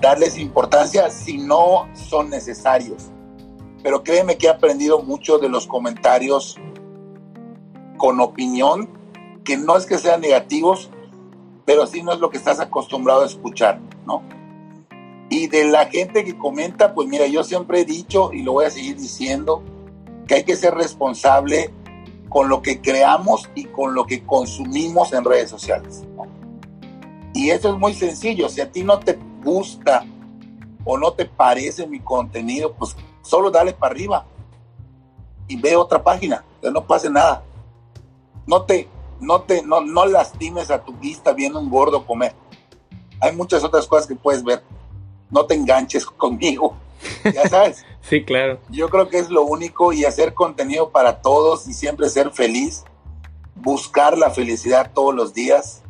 darles importancia si no son necesarios. Pero créeme que he aprendido mucho de los comentarios con opinión, que no es que sean negativos, pero sí no es lo que estás acostumbrado a escuchar, ¿no? Y de la gente que comenta, pues mira, yo siempre he dicho y lo voy a seguir diciendo, que hay que ser responsable con lo que creamos y con lo que consumimos en redes sociales. Y eso es muy sencillo, si a ti no te gusta o no te parece mi contenido, pues solo dale para arriba y ve otra página, que no pase nada. No te, no te, no, no lastimes a tu vista viendo un gordo comer. Hay muchas otras cosas que puedes ver. No te enganches conmigo. Ya sabes. sí, claro. Yo creo que es lo único y hacer contenido para todos y siempre ser feliz. Buscar la felicidad todos los días.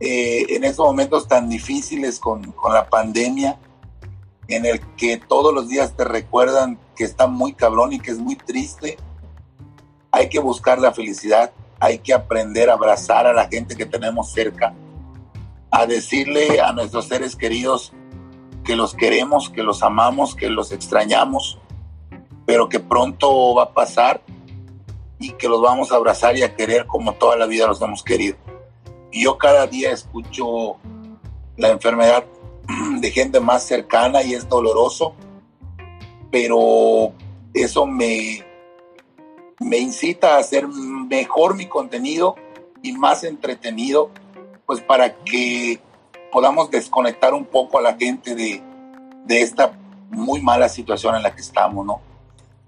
Eh, en estos momentos tan difíciles con, con la pandemia, en el que todos los días te recuerdan que está muy cabrón y que es muy triste, hay que buscar la felicidad, hay que aprender a abrazar a la gente que tenemos cerca, a decirle a nuestros seres queridos que los queremos, que los amamos, que los extrañamos, pero que pronto va a pasar y que los vamos a abrazar y a querer como toda la vida los hemos querido. Y yo cada día escucho la enfermedad de gente más cercana y es doloroso, pero eso me, me incita a hacer mejor mi contenido y más entretenido, pues para que podamos desconectar un poco a la gente de, de esta muy mala situación en la que estamos, ¿no?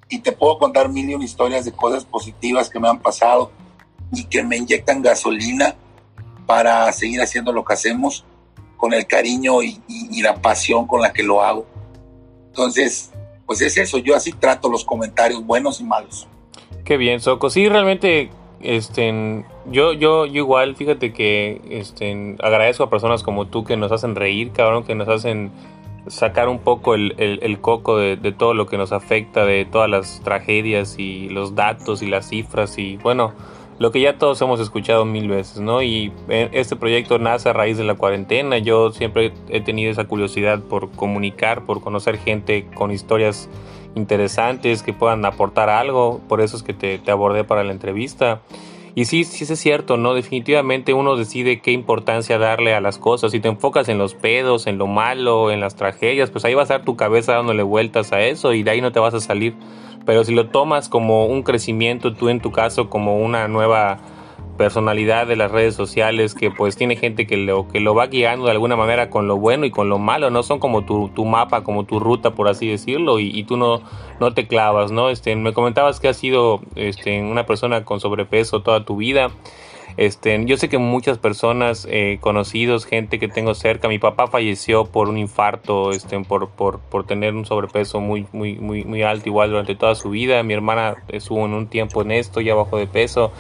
Y te puedo contar mil y una historias de cosas positivas que me han pasado y que me inyectan gasolina para seguir haciendo lo que hacemos con el cariño y, y, y, la pasión con la que lo hago. Entonces, pues es eso, yo así trato los comentarios buenos y malos. Qué bien, Soco. Sí, realmente, este, yo, yo, yo igual, fíjate que este, agradezco a personas como tú que nos hacen reír, cabrón, que nos hacen sacar un poco el, el, coco de, de, todo lo que nos afecta, de todas las tragedias y los datos y las cifras y bueno, lo que ya todos hemos escuchado mil veces, ¿no? Y este proyecto nace a raíz de la cuarentena. Yo siempre he tenido esa curiosidad por comunicar, por conocer gente con historias interesantes que puedan aportar algo. Por eso es que te, abordé para la entrevista. Y sí, sí es cierto, ¿no? Definitivamente uno decide qué importancia darle a las cosas. Si te enfocas en los pedos, en lo malo, en las tragedias, pues ahí va a estar tu cabeza dándole vueltas a eso y de ahí no te vas a salir. Pero si lo tomas como un crecimiento, tú en tu caso como una nueva personalidad de las redes sociales que pues tiene gente que lo, que lo va guiando de alguna manera con lo bueno y con lo malo, no son como tu, tu mapa, como tu ruta por así decirlo y, tú no, no te clavas, ¿no? Este, me comentabas que has sido este, una persona con sobrepeso toda tu vida. Este, yo sé que muchas personas, eh, conocidos, gente que tengo cerca, mi papá falleció por un infarto, este, por, por, por tener un sobrepeso muy, muy, muy, muy alto igual durante toda su vida. Mi hermana estuvo en un tiempo en esto, ya bajó de peso.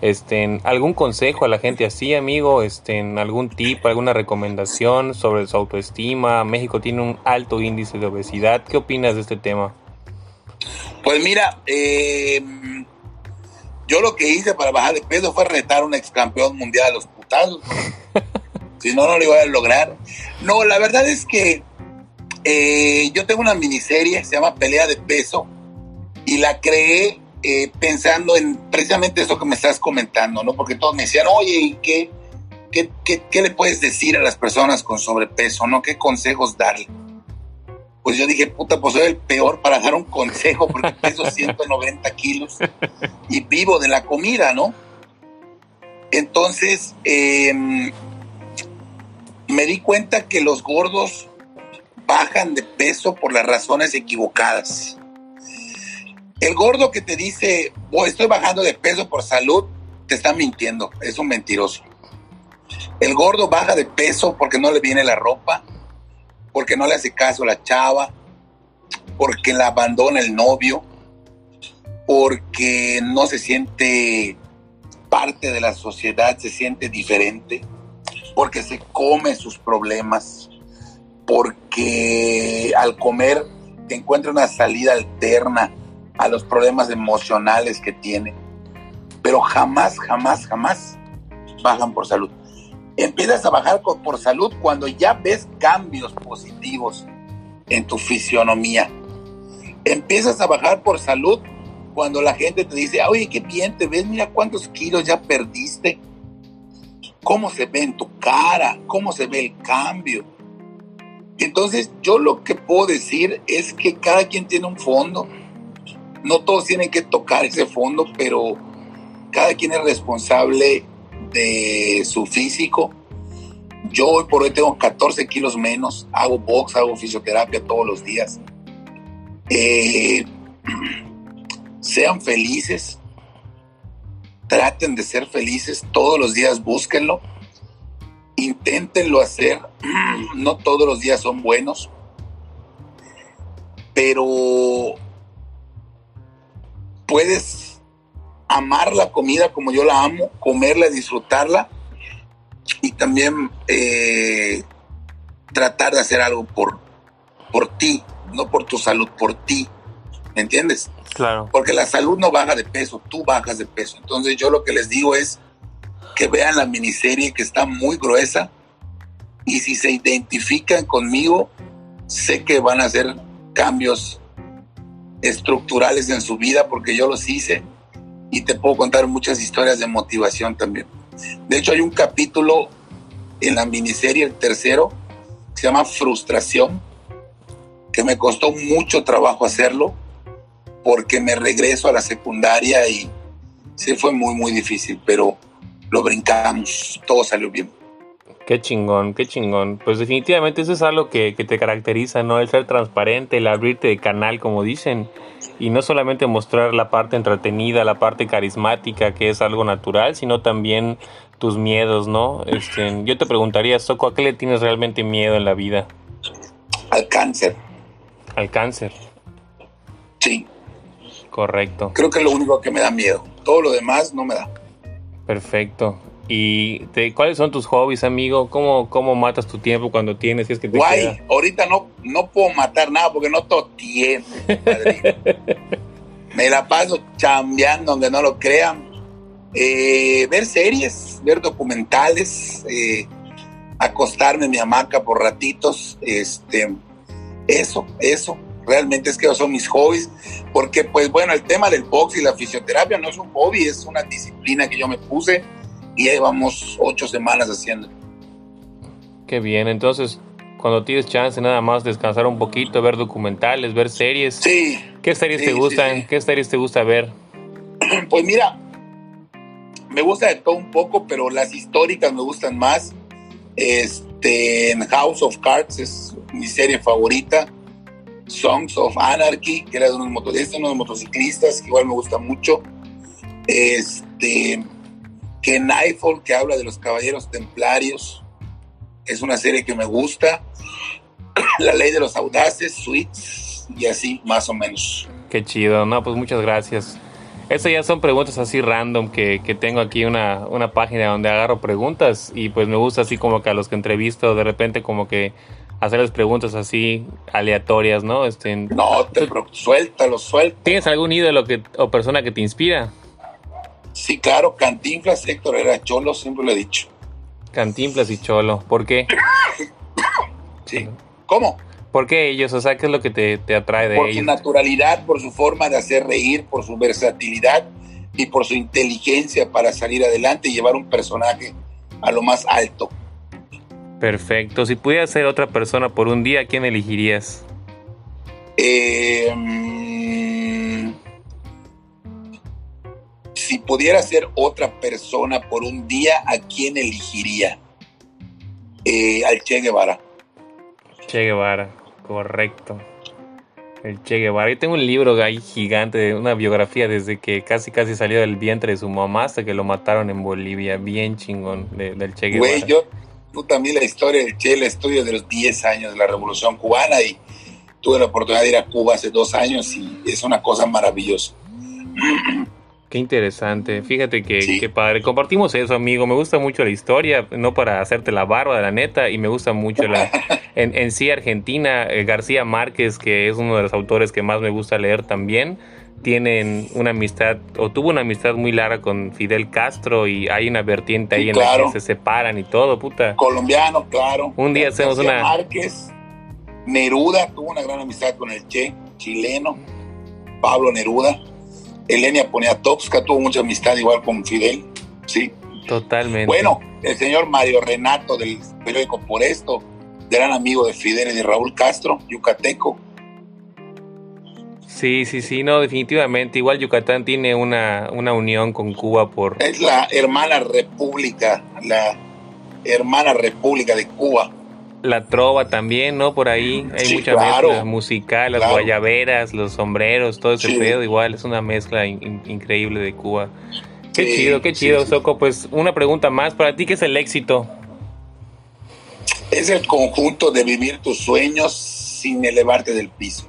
Este, ¿Algún consejo a la gente así, amigo? Este, ¿Algún tip, alguna recomendación sobre su autoestima? México tiene un alto índice de obesidad. ¿Qué opinas de este tema? Pues mira, eh, yo lo que hice para bajar de peso fue retar a un ex campeón mundial de los putazos. si no, no lo iba a lograr. No, la verdad es que eh, yo tengo una miniserie, se llama Pelea de Peso, y la creé eh, pensando en precisamente eso que me estás comentando, ¿no? Porque todos me decían, oye, ¿y qué, qué, qué, qué le puedes decir a las personas con sobrepeso, ¿no? ¿Qué consejos darle? Pues yo dije, puta, pues soy el peor para dar un consejo porque peso 190 kilos y vivo de la comida, ¿no? Entonces, eh, me di cuenta que los gordos bajan de peso por las razones equivocadas. El gordo que te dice, oh, estoy bajando de peso por salud, te está mintiendo, es un mentiroso. El gordo baja de peso porque no le viene la ropa, porque no le hace caso a la chava, porque la abandona el novio, porque no se siente parte de la sociedad, se siente diferente, porque se come sus problemas, porque al comer encuentra una salida alterna a los problemas emocionales que tiene, pero jamás, jamás, jamás bajan por salud. Empiezas a bajar por salud cuando ya ves cambios positivos en tu fisionomía. Empiezas a bajar por salud cuando la gente te dice, oye, qué bien te ves, mira cuántos kilos ya perdiste, cómo se ve en tu cara, cómo se ve el cambio. Entonces yo lo que puedo decir es que cada quien tiene un fondo, no todos tienen que tocar ese fondo, pero cada quien es responsable de su físico. Yo hoy por hoy tengo 14 kilos menos, hago box, hago fisioterapia todos los días. Eh, sean felices, traten de ser felices, todos los días búsquenlo, inténtenlo hacer, no todos los días son buenos, pero puedes amar la comida como yo la amo, comerla, disfrutarla y también eh, tratar de hacer algo por, por ti, no por tu salud, por ti, ¿me entiendes? Claro. Porque la salud no baja de peso, tú bajas de peso. Entonces yo lo que les digo es que vean la miniserie que está muy gruesa y si se identifican conmigo, sé que van a hacer cambios estructurales en su vida porque yo los hice y te puedo contar muchas historias de motivación también. De hecho hay un capítulo en la miniserie, el tercero, que se llama Frustración, que me costó mucho trabajo hacerlo porque me regreso a la secundaria y sí fue muy, muy difícil, pero lo brincamos, todo salió bien. Qué chingón, qué chingón. Pues definitivamente eso es algo que, te caracteriza, ¿no? El ser transparente, el abrirte de canal, como dicen, y no solamente mostrar la parte entretenida, la parte carismática, que es algo natural, sino también tus miedos, ¿no? Este, yo te preguntaría, Soco, ¿a qué le tienes realmente miedo en la vida? Al cáncer. Al cáncer. Sí. Correcto. Creo que es lo único que me da miedo. Todo lo demás no me da. Perfecto. ¿Y cuáles son tus hobbies, amigo? ¿Cómo, ¿Cómo matas tu tiempo cuando tienes? es que te Guay, ahorita no, no puedo matar nada porque no tengo tiempo. me la paso chambeando, aunque no lo crean. Eh, ver series, ver documentales, eh, acostarme en mi hamaca por ratitos. Este, eso, eso realmente es que son mis hobbies, porque pues bueno, el tema del box y la fisioterapia no es un hobby, es una disciplina que yo me puse y llevamos ocho semanas haciendo. Qué bien, entonces cuando tienes chance nada más descansar un poquito, ver documentales, ver series. Sí. ¿Qué series te gustan? ¿Qué series te gusta ver? Pues mira, me gusta de todo un poco, pero las históricas me gustan más. Este, House of Cards es mi serie favorita. Songs of Anarchy, que era de unos motoristas, unos motociclistas, que igual me gusta mucho. Este, que Nightfall, que habla de los caballeros templarios, es una serie que me gusta. La ley de los audaces, Sweets, y así más o menos. Qué chido, no, pues muchas gracias. Estas ya son preguntas así random que, que tengo aquí una, una página donde agarro preguntas y pues me gusta así como que a los que entrevisto de repente como que hacerles preguntas así aleatorias, ¿no? Este, no, te suéltalo, suelta. ¿Tienes algún ídolo que, o persona que te inspira? Sí, claro, Cantinflas, Héctor era Cholo, siempre lo he dicho. Cantinflas y Cholo, ¿por qué? sí, ¿cómo? ¿Por qué ellos? O sea, ¿qué es lo que te, te atrae de ellos? Por su naturalidad, por su forma de hacer reír, por su versatilidad y por su inteligencia para salir adelante y llevar un personaje a lo más alto. Perfecto. Si pudieras ser otra persona por un día, ¿a quién elegirías? Eh, si pudiera ser otra persona por un día, ¿a quién elegiría? Eh, al Che Guevara. Che Guevara, correcto. El Che Guevara. Yo tengo un libro ahí gigante de una biografía desde que casi casi salió del vientre de su mamá hasta que lo mataron en Bolivia. Bien chingón del Che Guevara. Güey, yo tú también la historia del Che, el estudio de los 10 años de la Revolución Cubana y tuve la oportunidad de ir a Cuba hace dos años y es una cosa maravillosa. Qué interesante. Fíjate que, padre. Compartimos eso, amigo. Me gusta mucho la historia, no para hacerte la barba de la neta, y me gusta mucho la. En, en sí, Argentina, eh, García Márquez, que es uno de los autores que más me gusta leer también, tienen una amistad, o tuvo una amistad muy larga con Fidel Castro, y hay una vertiente ahí en la que se separan y todo, puta. Colombiano, claro. Un día hacemos una. Márquez, Neruda tuvo una gran amistad con el Che, chileno, Pablo Neruda Elenia Poniatowska tuvo mucha amistad igual con Fidel, sí. Totalmente. Bueno, el señor Mario Renato del periódico Por Esto, gran amigo de Fidel y de Raúl Castro, yucateco. Sí, sí, sí, no, definitivamente. Igual Yucatán tiene una, una unión con Cuba por... Es la hermana república, la hermana república de Cuba la trova también, ¿no? Por ahí hay mucha mezcla musical, las guayaberas, los sombreros, todo ese pedo igual, es una mezcla increíble de Cuba. Qué chido, qué chido, Soco. Pues una pregunta más, para ti, ¿qué es el éxito? Es el conjunto de vivir tus sueños sin elevarte del piso.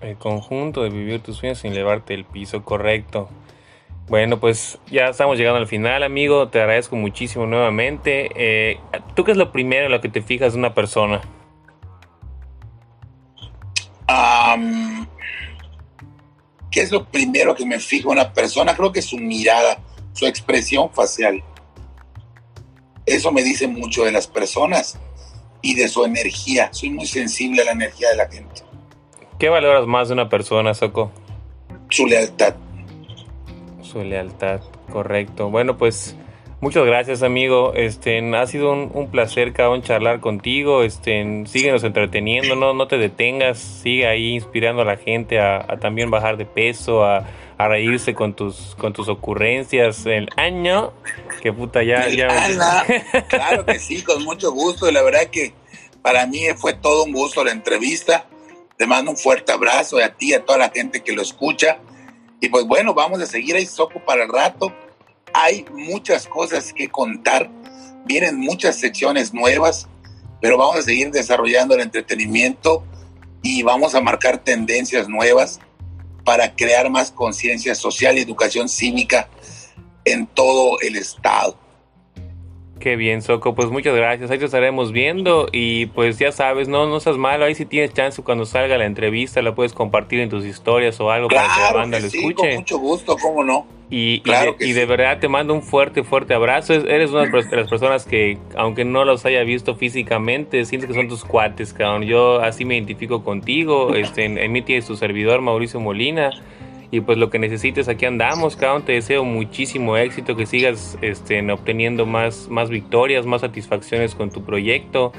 El conjunto de vivir tus sueños sin elevarte del piso, correcto. Bueno, pues ya estamos llegando al final, amigo. Te agradezco muchísimo nuevamente. Eh, ¿Tú qué es lo primero en lo que te fijas de una persona? ¿Qué es lo primero que me fijo en una persona? Creo que su mirada, su expresión facial. Eso me dice mucho de las personas y de su energía. Soy muy sensible a la energía de la gente. ¿Qué valoras más de una persona, Soco? Su lealtad su lealtad, correcto. Bueno, pues muchas gracias, amigo. Este, ha sido un, placer, cabrón, charlar contigo. Este, síguenos entreteniendo, no, no te detengas, sigue ahí inspirando a la gente a, también bajar de peso, a, reírse con tus, con tus ocurrencias. El año, que puta ya, ya. claro que sí, con mucho gusto. La verdad que para mí fue todo un gusto la entrevista. Te mando un fuerte abrazo a ti, a toda la gente que lo escucha. Y pues bueno, vamos a seguir ahí Soco para el rato. Hay muchas cosas que contar, vienen muchas secciones nuevas, pero vamos a seguir desarrollando el entretenimiento y vamos a marcar tendencias nuevas para crear más conciencia social y educación cívica en todo el estado. Qué bien, Soco. Pues muchas gracias. Ahí te estaremos viendo. Y pues ya sabes, no, no seas malo. Ahí si tienes chance cuando salga la entrevista, la puedes compartir en tus historias o algo para que la banda lo escuche. Con mucho gusto, cómo no. Y, y, de, verdad te mando un fuerte, fuerte abrazo. Eres una de las personas que, aunque no los haya visto físicamente, sientes que son tus cuates, cabrón. Yo así me identifico contigo. Este, en, en mí tienes tu servidor, Mauricio Molina. Y pues lo que necesites, aquí andamos, cabrón. Te deseo muchísimo éxito, que sigas este, obteniendo más, más victorias, más satisfacciones con tu proyecto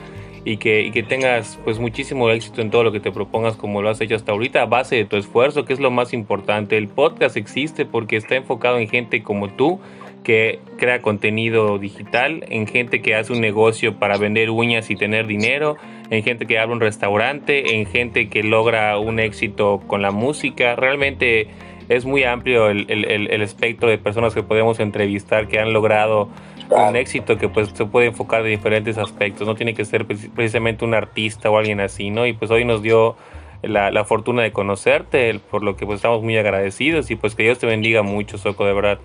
y que, que tengas pues muchísimo éxito en todo lo que te propongas como lo has hecho hasta ahorita a base de tu esfuerzo, que es lo más importante. El podcast existe porque está enfocado en gente como tú que crea contenido digital, en gente que hace un negocio para vender uñas y tener dinero, en gente que abre un restaurante, en gente que logra un éxito con la música. Realmente es muy amplio el, espectro de personas que podemos entrevistar que han logrado un éxito que pues se puede enfocar de diferentes aspectos. No tiene que ser precisamente un artista o alguien así, ¿no? Y pues hoy nos dio la, la fortuna de conocerte, por lo que pues estamos muy agradecidos y pues que Dios te bendiga mucho, Soco, de verdad.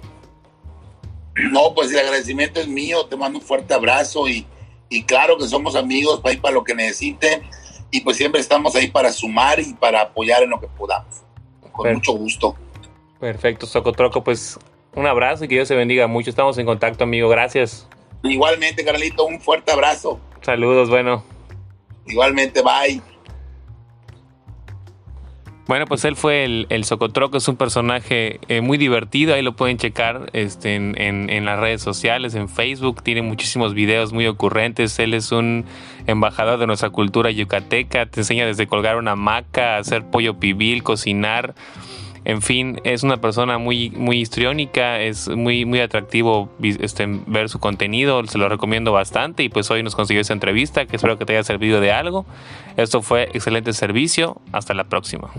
No, pues el agradecimiento es mío, te mando un fuerte abrazo y, claro que somos amigos para ir para lo que necesiten y pues siempre estamos ahí para sumar y para apoyar en lo que podamos. Con mucho gusto. Perfecto, Socotroco, pues un abrazo y que Dios se bendiga mucho. Estamos en contacto, amigo. Gracias. Igualmente, Carlito, un fuerte abrazo. Saludos, bueno. Igualmente, bye. Bueno, pues él fue el, el Socotroco, es un personaje eh, muy divertido, ahí lo pueden checar este, en, las redes sociales, en Facebook, tiene muchísimos videos muy ocurrentes, él es un embajador de nuestra cultura yucateca, te enseña desde colgar una hamaca, hacer pollo pibil, cocinar, en fin, es una persona muy, muy histriónica, es muy, muy atractivo este, ver su contenido, se lo recomiendo bastante y pues hoy nos consiguió esa entrevista que espero que te haya servido de algo. Esto fue excelente servicio, hasta la próxima.